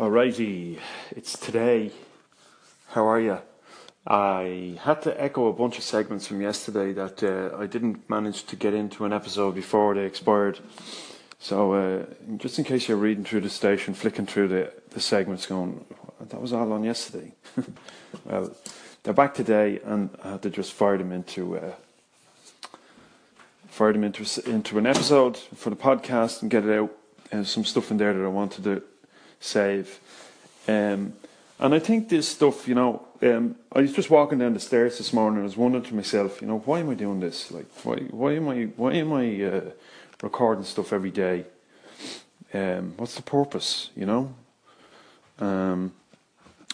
Alrighty, it's today. How are you? I had to echo a bunch of segments from yesterday that uh, I didn't manage to get into an episode before they expired. So, uh, just in case you're reading through the station, flicking through the, the segments, going, that was all on yesterday. well, they're back today, and I had to just fire them into uh, fire them into into an episode for the podcast and get it out. There's some stuff in there that I wanted to save. Um, and I think this stuff, you know, um, I was just walking down the stairs this morning and I was wondering to myself, you know, why am I doing this? Like, why, why am I, why am I uh, recording stuff every day? Um, what's the purpose, you know? Um,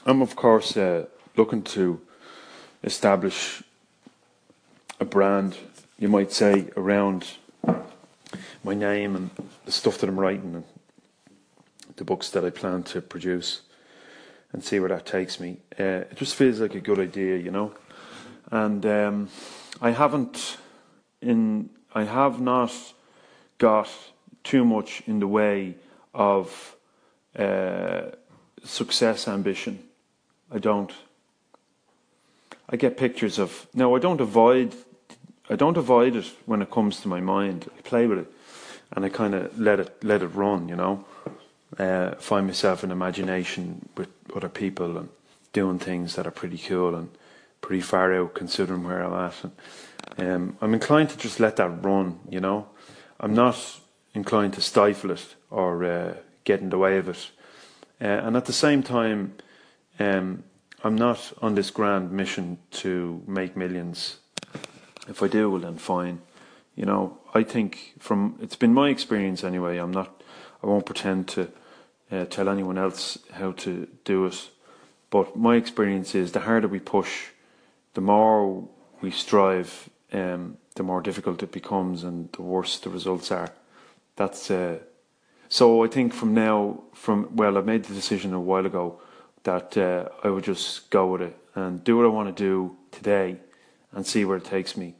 I'm, of course, uh, looking to establish a brand, you might say, around my name and the stuff that I'm writing and the books that I plan to produce and see where that takes me. Uh, it just feels like a good idea, you know. And um, I haven't in I have not got too much in the way of uh, success ambition. I don't. I get pictures of no. I don't avoid. I don't avoid it when it comes to my mind. I play with it, and I kind of let it let it run. You know, uh, find myself in imagination with other people and doing things that are pretty cool and pretty far out considering where I'm at. And, um, I'm inclined to just let that run, you know. I'm not inclined to stifle it or uh, get in the way of it. Uh, and at the same time, um, I'm not on this grand mission to make millions. If I do, well then fine. You know, I think from it's been my experience anyway. I'm not. I won't pretend to uh, tell anyone else how to do it. But my experience is the harder we push, the more we strive, um, the more difficult it becomes, and the worse the results are. That's uh, so. I think from now, from well, I made the decision a while ago that uh, I would just go with it and do what I want to do today, and see where it takes me.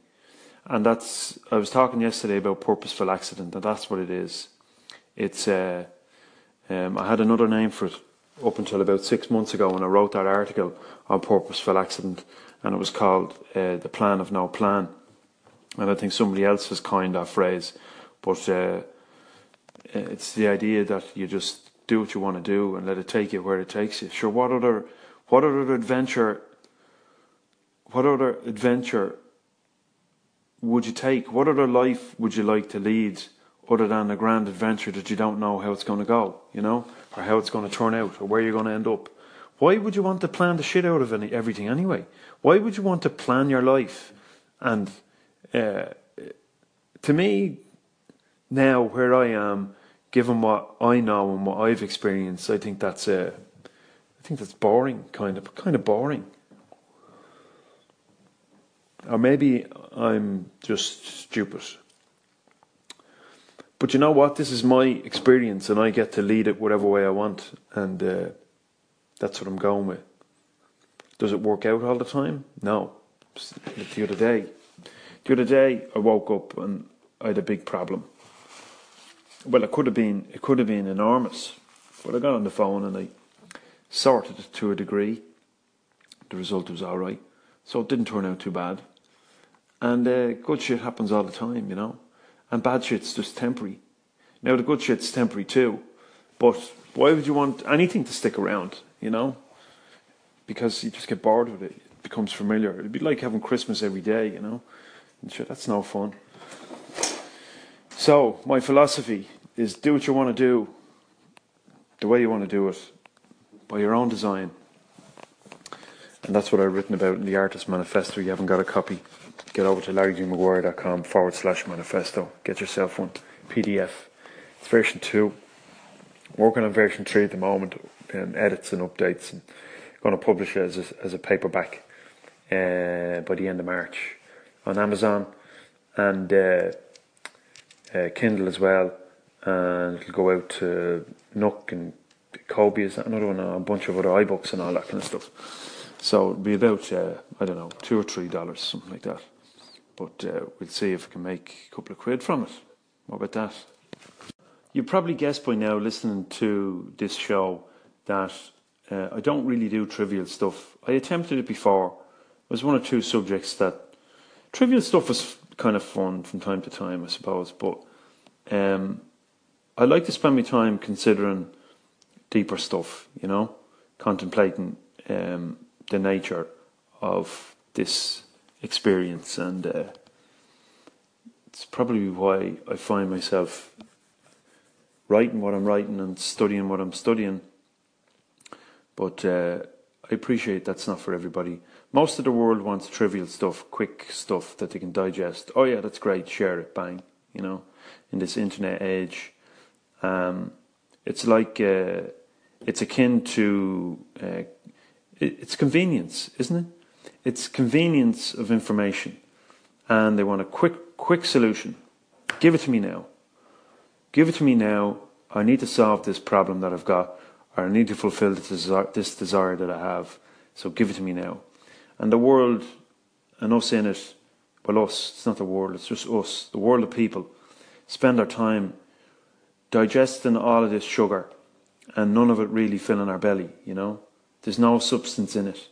And that's I was talking yesterday about purposeful accident, and that's what it is. It's uh, um, I had another name for it up until about six months ago when I wrote that article on purposeful accident, and it was called uh, "The Plan of No Plan." And I think somebody else has coined that phrase, but uh, it's the idea that you just do what you want to do and let it take you where it takes you. Sure, what other, what other adventure, what other adventure would you take? What other life would you like to lead? Other than a grand adventure that you don't know how it's going to go, you know, or how it's going to turn out, or where you're going to end up. Why would you want to plan the shit out of any, everything anyway? Why would you want to plan your life? And uh, to me, now where I am, given what I know and what I've experienced, I think that's uh, I think that's boring, kind of, kind of boring. Or maybe I'm just stupid. But you know what? This is my experience, and I get to lead it whatever way I want, and uh, that's what I'm going with. Does it work out all the time? No. The other day, the other day, I woke up and I had a big problem. Well, it could have been it could have been enormous, but I got on the phone and I sorted it to a degree. The result was all right, so it didn't turn out too bad. And uh, good shit happens all the time, you know and bad shit's just temporary. Now the good shit's temporary too, but why would you want anything to stick around? You know, because you just get bored with it. It becomes familiar. It'd be like having Christmas every day. You know, and sure, that's no fun. So my philosophy is: do what you want to do, the way you want to do it, by your own design. And that's what I've written about in the Artist Manifesto. You haven't got a copy get over to larrygmaguire.com forward slash manifesto. Get yourself one PDF. It's version 2. Working on version 3 at the moment, and edits and updates, and going to publish it as a, as a paperback uh, by the end of March on Amazon and uh, uh, Kindle as well. And it'll go out to Nook and Kobo is another one, a bunch of other iBooks and all that kind of stuff. So it'll be about, uh, I don't know, two or three dollars, something like that. But uh, we'll see if we can make a couple of quid from it. What about that? You've probably guessed by now, listening to this show, that uh, I don't really do trivial stuff. I attempted it before. It was one or two subjects that trivial stuff was kind of fun from time to time, I suppose. But um, I like to spend my time considering deeper stuff, you know, contemplating um, the nature of this experience, and uh, it's probably why I find myself writing what I'm writing and studying what I'm studying. But uh, I appreciate that's not for everybody. Most of the world wants trivial stuff, quick stuff that they can digest. Oh yeah, that's great. Share it, bang. You know, in this internet age, um, it's like uh, it's akin to uh, it's convenience, isn't it? It's convenience of information, and they want a quick, quick solution. Give it to me now. Give it to me now. I need to solve this problem that I've got, or I need to fulfill this desire, this desire that I have. So give it to me now. And the world, and us in it, well, us, it's not the world, it's just us, the world of people, spend our time digesting all of this sugar and none of it really filling our belly, you know. There's no substance in it.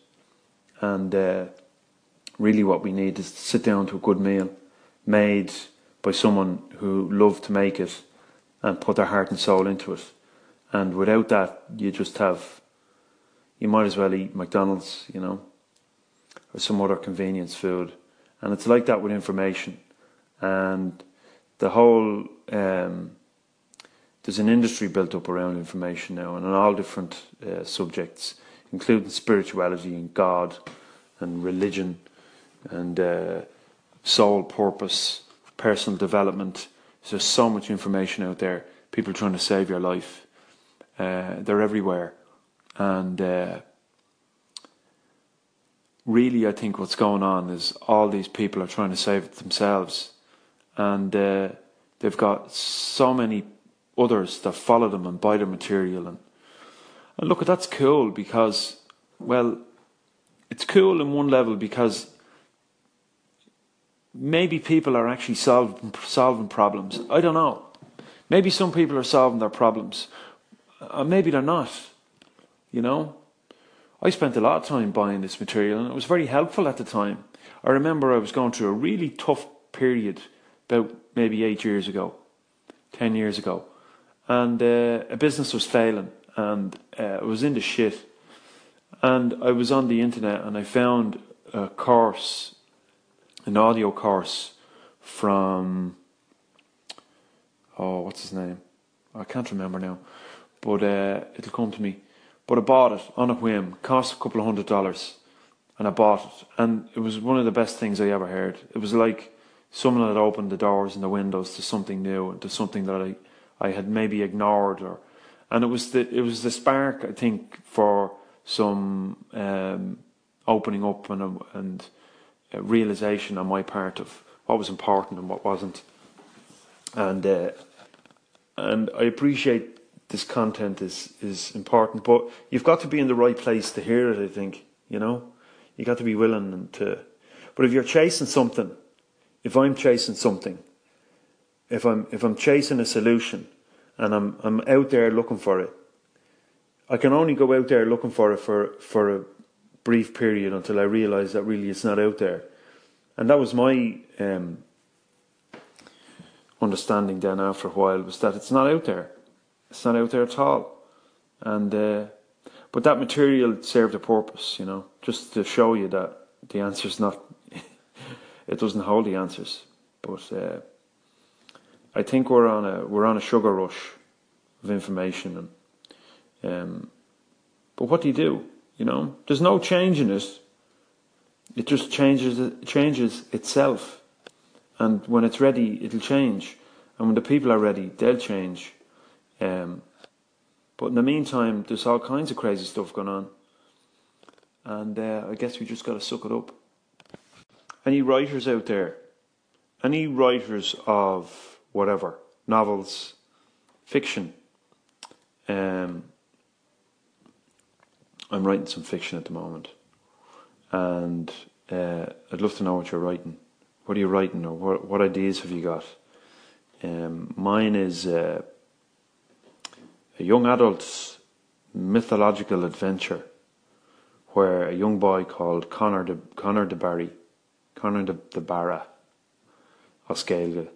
And uh, really, what we need is to sit down to a good meal made by someone who loved to make it and put their heart and soul into it. And without that, you just have, you might as well eat McDonald's, you know, or some other convenience food. And it's like that with information. And the whole, um, there's an industry built up around information now and on all different uh, subjects including spirituality and God and religion and uh, soul purpose, personal development. There's so much information out there. People trying to save your life. Uh, they're everywhere. And uh, really, I think what's going on is all these people are trying to save themselves. And uh, they've got so many others that follow them and buy their material and and look, that's cool because, well, it's cool in one level because maybe people are actually solving solving problems. I don't know. Maybe some people are solving their problems, uh, maybe they're not. You know, I spent a lot of time buying this material, and it was very helpful at the time. I remember I was going through a really tough period about maybe eight years ago, ten years ago, and uh, a business was failing, and uh, I was in the shit. And I was on the internet and I found a course, an audio course from, oh, what's his name? I can't remember now, but uh, it'll come to me. But I bought it on a whim, cost a couple of hundred dollars, and I bought it. And it was one of the best things I ever heard. It was like someone had opened the doors and the windows to something new, to something that I, I had maybe ignored or and it was the it was the spark I think for some um, opening up and and realization on my part of what was important and what wasn't, and uh, and I appreciate this content is is important, but you've got to be in the right place to hear it. I think you know you got to be willing to. But if you're chasing something, if I'm chasing something, if I'm if I'm chasing a solution, and I'm I'm out there looking for it. I can only go out there looking for it for for a brief period until I realise that really it's not out there, and that was my um, understanding. Then after a while was that it's not out there, it's not out there at all, and uh, but that material served a purpose, you know, just to show you that the answer's not. it doesn't hold the answers, but. Uh, I think we're on a we're on a sugar rush of information, and um, but what do you do? You know, there's no change in it. It just changes it changes itself, and when it's ready, it'll change, and when the people are ready, they'll change. Um, but in the meantime, there's all kinds of crazy stuff going on, and uh, I guess we just got to suck it up. Any writers out there? Any writers of whatever, novels, fiction. Um, I'm writing some fiction at the moment, and uh, I'd love to know what you're writing. What are you writing, or what what ideas have you got? Um, mine is uh, a young adult mythological adventure where a young boy called Connor de, Connor de Barry, Connor de, de Barra, Oscailga,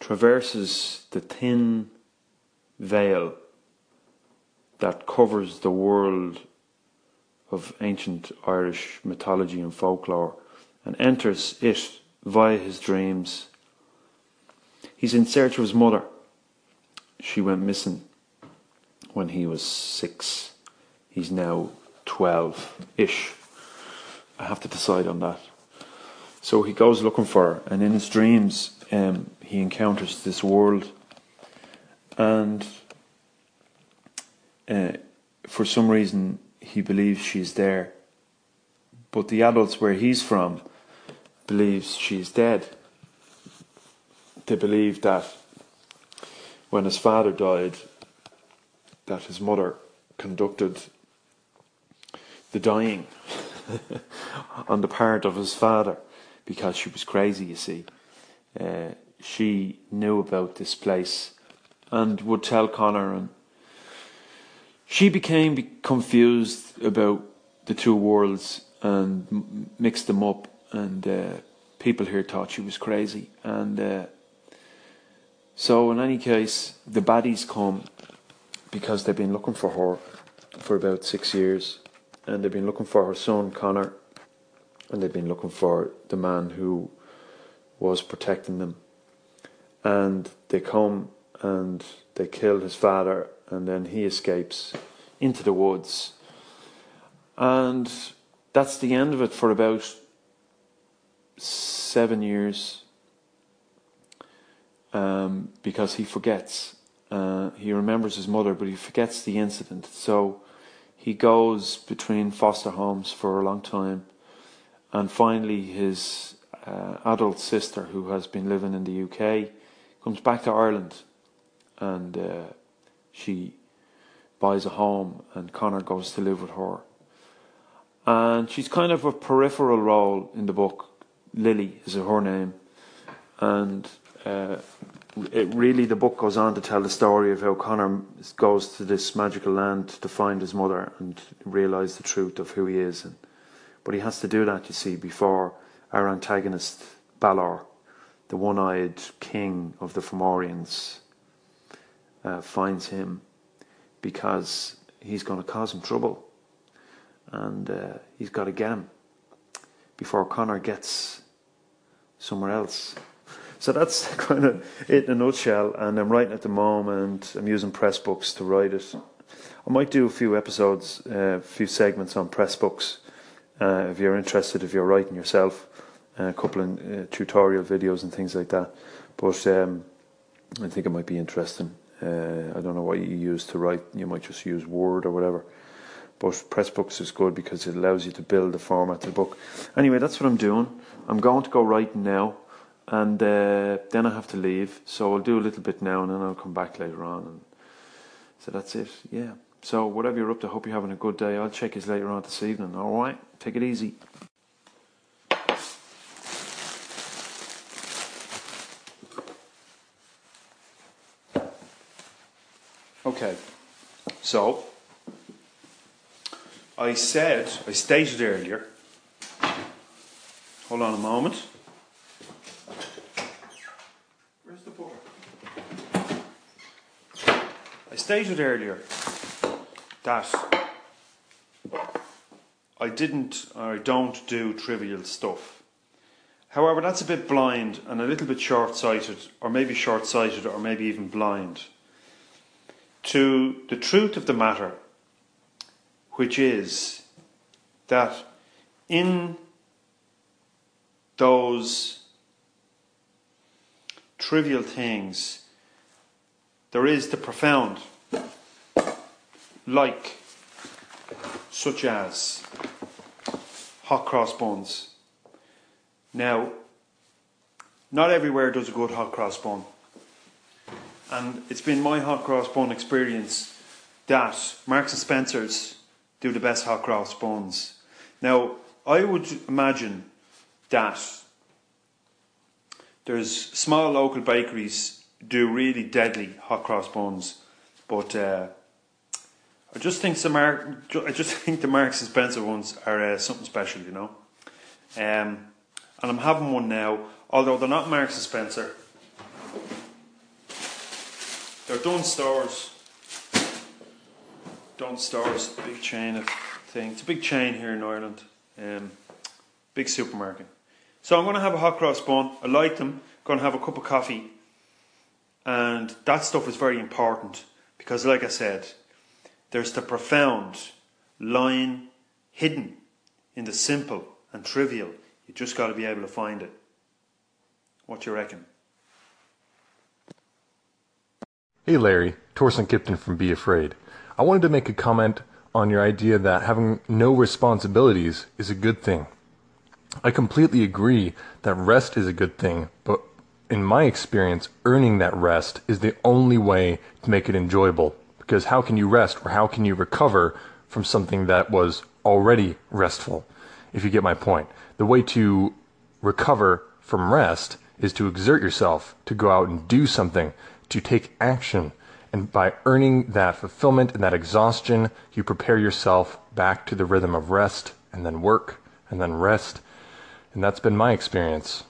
traverses the thin veil that covers the world of ancient Irish mythology and folklore and enters it via his dreams. He's in search of his mother. She went missing when he was six. He's now 12 ish. I have to decide on that. So he goes looking for her, and in his dreams, um, he encounters this world. And uh, for some reason, he believes she's there. But the adults where he's from believes she's dead. They believe that when his father died, that his mother conducted the dying on the part of his father because she was crazy, you see. Uh, she knew about this place and would tell Connor, and she became confused about the two worlds and mixed them up. And uh, people here thought she was crazy. And uh, so, in any case, the baddies come because they've been looking for her for about six years, and they've been looking for her son Connor, and they've been looking for the man who was protecting them. And they come and they kill his father, and then he escapes into the woods. And that's the end of it for about seven years um, because he forgets. Uh, he remembers his mother, but he forgets the incident. So he goes between foster homes for a long time, and finally his uh, adult sister, who has been living in the UK, comes back to Ireland, and uh, she buys a home, and Connor goes to live with her. And she's kind of a peripheral role in the book. Lily is her name, and uh, it really the book goes on to tell the story of how Connor goes to this magical land to find his mother and realize the truth of who he is. And, but he has to do that, you see, before our antagonist Balor, the one-eyed king of the Fomorians, uh, finds him because he's going to cause him trouble, and uh, he's got to get him before Connor gets somewhere else. So that's kind of it in a nutshell. And I'm writing at the moment. I'm using Pressbooks to write it. I might do a few episodes, uh, a few segments on Pressbooks. Uh, if you're interested, if you're writing yourself, uh, a couple of uh, tutorial videos and things like that. But um, I think it might be interesting. Uh, I don't know what you use to write. You might just use Word or whatever. But Pressbooks is good because it allows you to build the format of the book. Anyway, that's what I'm doing. I'm going to go writing now and uh, then I have to leave. So I'll do a little bit now, and then I'll come back later on. And so that's it. Yeah. So whatever you're up to, hope you're having a good day. I'll check you later on this evening. All right. Take it easy. Okay. So I said, I stated earlier. Hold on a moment. Where's the book? I stated earlier that I didn't or I don't do trivial stuff. However, that's a bit blind and a little bit short sighted, or maybe short sighted, or maybe even blind to the truth of the matter, which is that in those trivial things, there is the profound like, such as hot cross buns. Now, not everywhere does a good hot cross bun. And it's been my hot cross bun experience that Marks and Spencer's do the best hot cross buns. Now, I would imagine that there's small local bakeries do really deadly hot cross buns, but uh, I just think the Mark, I just think the Marks and Spencer ones are uh, something special, you know. Um, and I'm having one now, although they're not Marks and Spencer. They're. Dunnes Stores, big chain of thing. It's a big chain here in Ireland. Um, big supermarket. So I'm going to have a hot cross bun. I like them. Going to have a cup of coffee. And that stuff is very important because, like I said, there's the profound line hidden in the simple and trivial. You just got to be able to find it. What do you reckon? Hey Larry, Torsten Kipton from Be Afraid. I wanted to make a comment on your idea that having no responsibilities is a good thing. I completely agree that rest is a good thing, but in my experience, earning that rest is the only way to make it enjoyable. Because how can you rest or how can you recover from something that was already restful? If you get my point. The way to recover from rest is to exert yourself, to go out and do something, to take action. And by earning that fulfillment and that exhaustion, you prepare yourself back to the rhythm of rest and then work and then rest. And that's been my experience.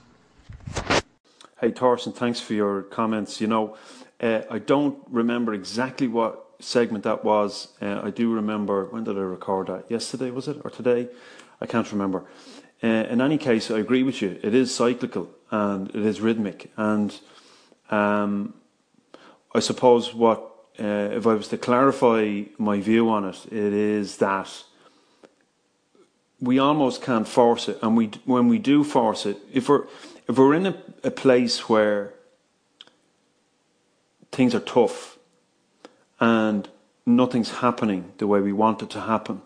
Hey, Torsten, thanks for your comments. You know, uh, I don't remember exactly what segment that was. Uh, I do remember, when did I record that? Yesterday, was it? Or today? I can't remember. Uh, in any case, I agree with you. It is cyclical and it is rhythmic. And um, I suppose what, uh, if I was to clarify my view on it, it is that we almost can't force it. And we, when we do force it, if we're, if we're in a, a place where things are tough and nothing's happening the way we want it to happen,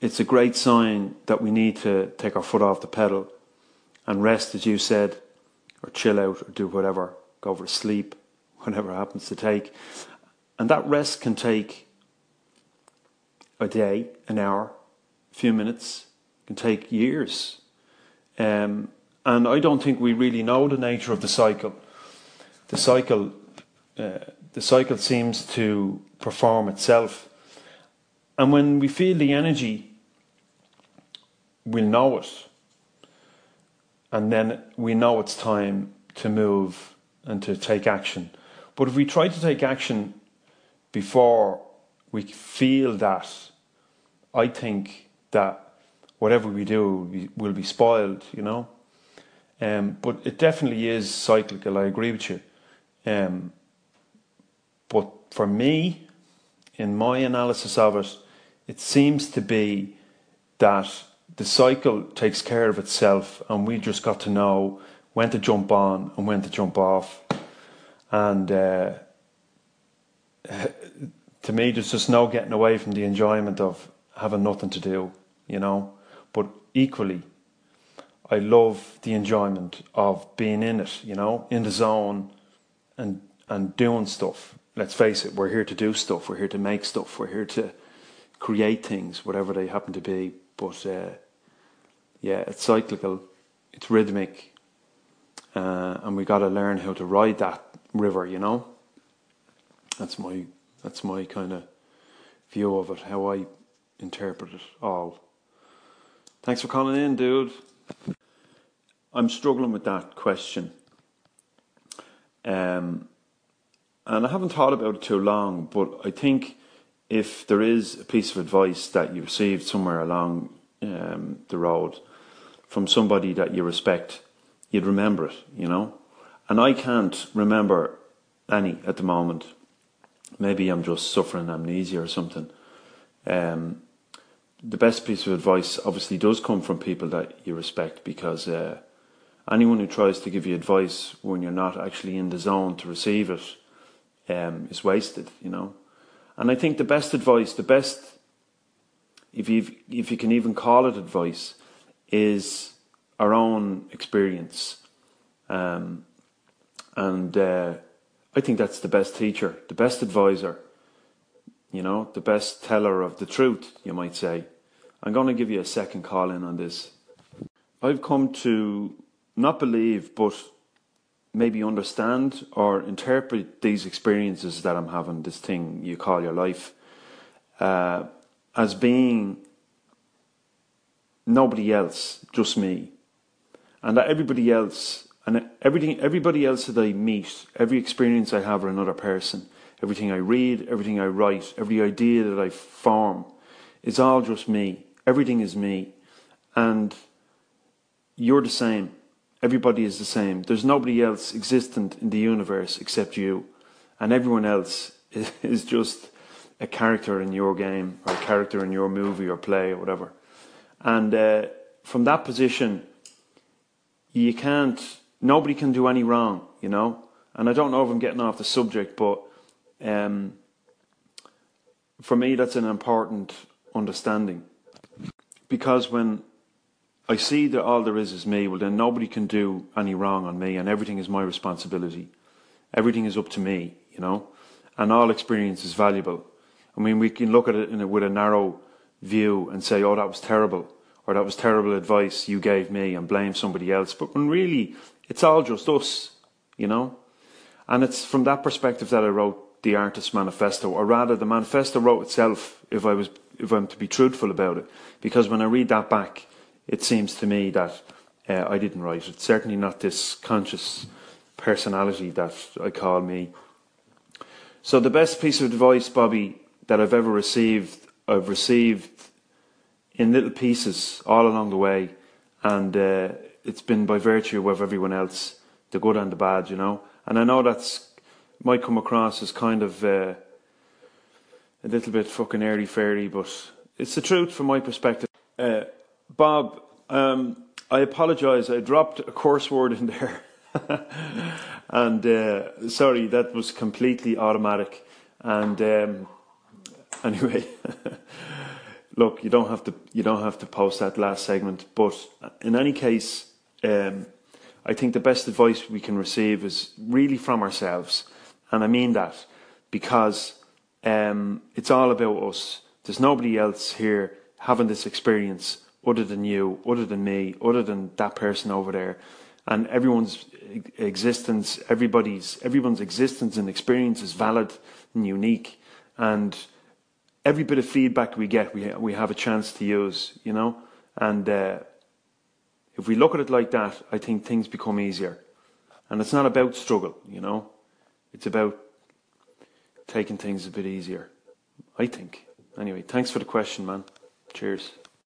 it's a great sign that we need to take our foot off the pedal and rest, as you said, or chill out, or do whatever, go to sleep, whatever happens to take. And that rest can take a day, an hour, a few minutes, can take years. Um, and I don't think we really know the nature of the cycle. The cycle, uh, the cycle seems to perform itself. And when we feel the energy, we'll know it. And then we know it's time to move and to take action. But if we try to take action before we feel that, I think that whatever we do will be, will be spoiled, you know. Um, but it definitely is cyclical. I agree with you. Um, but for me, in my analysis of it, it seems to be that the cycle takes care of itself, and we just got to know when to jump on and when to jump off and uh, to me, there's just no getting away from the enjoyment of having nothing to do, you know. But equally, I love the enjoyment of being in it, you know, in the zone and and doing stuff. Let's face it, we're here to do stuff. We're here to make stuff. We're here to create things, whatever they happen to be. But uh, yeah, it's cyclical, it's rhythmic, uh, and we got to learn how to ride that river, you know. That's my that's my kind of view of it, how I interpret it all. Thanks for calling in, dude. I'm struggling with that question. Um, and I haven't thought about it too long, but I think if there is a piece of advice that you received somewhere along um, the road from somebody that you respect, you'd remember it, you know. And I can't remember any at the moment. Maybe I'm just suffering amnesia or something. Um, the best piece of advice obviously does come from people that you respect because uh, anyone who tries to give you advice when you're not actually in the zone to receive it um, is wasted, you know. And I think the best advice, the best, if you if you can even call it advice, is our own experience. Um, and uh, I think that's the best teacher, the best advisor, you know, the best teller of the truth, you might say. I'm going to give you a second call in on this. I've come to not believe, but maybe understand or interpret these experiences that I'm having, this thing you call your life, uh, as being nobody else, just me, and that everybody else and everything, everybody else that I meet, every experience I have with another person, everything I read, everything I write, every idea that I form, it's all just me. Everything is me, and you're the same. Everybody is the same. There's nobody else existent in the universe except you, and everyone else is just a character in your game or a character in your movie or play or whatever. And uh, from that position, you can't, nobody can do any wrong, you know? And I don't know if I'm getting off the subject, but um, for me, that's an important understanding. Because when I see that all there is is me, well, then nobody can do any wrong on me, and everything is my responsibility. Everything is up to me, you know? And all experience is valuable. I mean, we can look at it a, with a narrow view and say, oh, that was terrible, or that was terrible advice you gave me, and blame somebody else. But when really, it's all just us, you know? And it's from that perspective that I wrote the Artist's Manifesto, or rather, the manifesto wrote itself, if, I was, if I'm to be truthful about it. Because when I read that back, it seems to me that uh, I didn't write it. Certainly not this conscious personality that I call me. So, the best piece of advice, Bobby, that I've ever received, I've received in little pieces all along the way, and uh, it's been by virtue of everyone else, the good and the bad, you know. And I know that's might come across as kind of uh, a little bit fucking airy fairy, but it's the truth from my perspective. Uh, Bob, um, I apologise. I dropped a curse word in there, and uh, sorry, that was completely automatic. And um, anyway, look, you don't have to you don't have to post that last segment. But in any case, um, I think the best advice we can receive is really from ourselves, and I mean that because um, it's all about us. There's nobody else here having this experience other than you, other than me, other than that person over there, and everyone's existence, everybody's everyone's existence and experience is valid and unique, and every bit of feedback we get, we we have a chance to use, you know, and uh, if we look at it like that, I think things become easier, and it's not about struggle, you know, it's about taking things a bit easier. I think. Anyway, thanks for the question, man. Cheers.